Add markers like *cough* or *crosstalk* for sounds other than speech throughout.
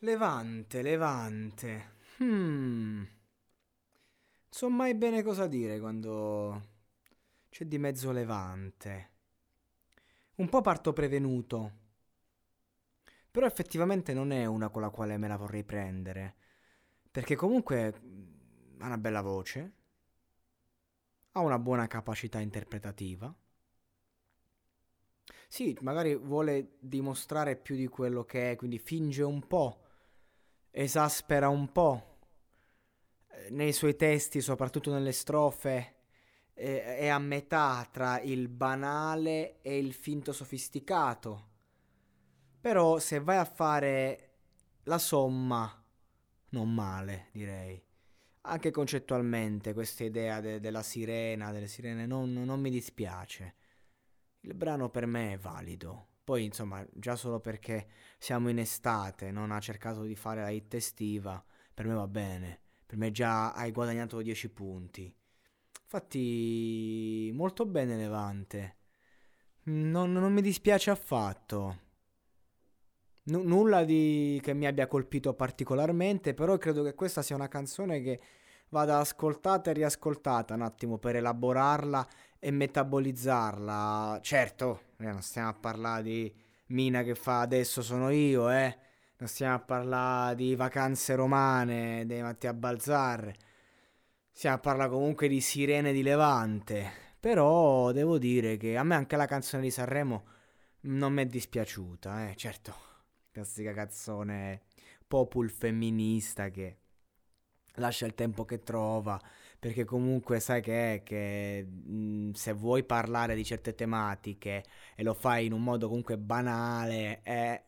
Levante, Levante. Hmm. Non so mai bene cosa dire quando c'è di mezzo Levante. Un po' parto prevenuto. Però effettivamente non è una con la quale me la vorrei prendere. Perché comunque ha una bella voce, ha una buona capacità interpretativa. Sì, magari vuole dimostrare più di quello che è, quindi finge un po', esaspera un po'. Eh, nei suoi testi, soprattutto nelle strofe, è a metà tra il banale e il finto sofisticato. Però se vai a fare la somma, non male, direi. Anche concettualmente questa idea de- della sirena, delle sirene, non, non mi dispiace. Il brano per me è valido. Poi, insomma, già solo perché siamo in estate, non ha cercato di fare la hit estiva, per me va bene. Per me già hai guadagnato 10 punti. Infatti, molto bene Levante. Non, non mi dispiace affatto. N- nulla di... che mi abbia colpito particolarmente, però credo che questa sia una canzone che vada ascoltata e riascoltata un attimo per elaborarla e metabolizzarla. Certo, non stiamo a parlare di Mina che fa adesso sono io, eh. Non stiamo a parlare di vacanze romane dei Mattia Balzar. Stiamo a parlare comunque di Sirene di Levante. Però devo dire che a me anche la canzone di Sanremo non mi è dispiaciuta, eh. Certo, classica canzone popul femminista che lascia il tempo che trova, perché comunque sai che è che mh, se vuoi parlare di certe tematiche e lo fai in un modo comunque banale, eh,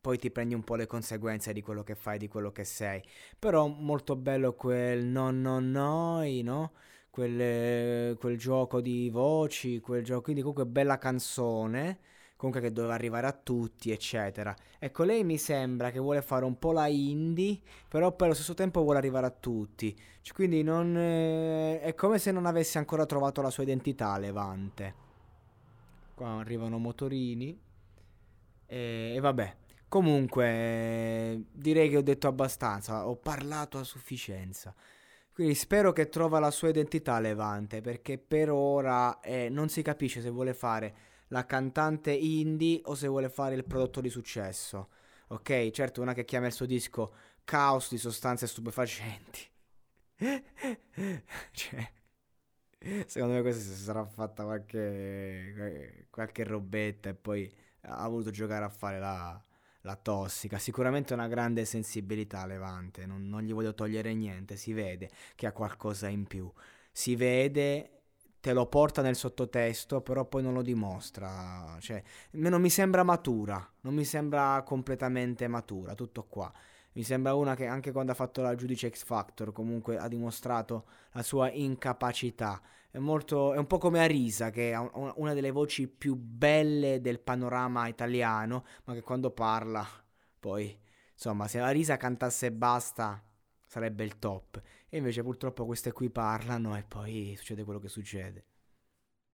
poi ti prendi un po' le conseguenze di quello che fai, di quello che sei. Però molto bello quel no no noi, no? Quel, quel gioco di voci, quel gioco, quindi comunque bella canzone comunque che doveva arrivare a tutti, eccetera. Ecco, lei mi sembra che vuole fare un po' la indie, però poi allo stesso tempo vuole arrivare a tutti. Cioè, quindi non, eh, è come se non avesse ancora trovato la sua identità Levante. Qua arrivano motorini. E, e vabbè. Comunque, direi che ho detto abbastanza, ho parlato a sufficienza. Quindi spero che trova la sua identità Levante, perché per ora eh, non si capisce se vuole fare la cantante indie o se vuole fare il prodotto di successo. Ok, certo, una che chiama il suo disco Caos di sostanze stupefacenti. *laughs* cioè, secondo me questa si sarà fatta qualche, qualche robetta e poi ha voluto giocare a fare la, la tossica. Sicuramente una grande sensibilità Levante, non, non gli voglio togliere niente, si vede che ha qualcosa in più. Si vede te lo porta nel sottotesto, però poi non lo dimostra. Cioè, non mi sembra matura, non mi sembra completamente matura, tutto qua. Mi sembra una che anche quando ha fatto la giudice X Factor comunque ha dimostrato la sua incapacità. È, molto, è un po' come Arisa, che ha una delle voci più belle del panorama italiano, ma che quando parla poi, insomma, se Arisa cantasse e basta sarebbe il top. E invece purtroppo queste qui parlano e poi succede quello che succede.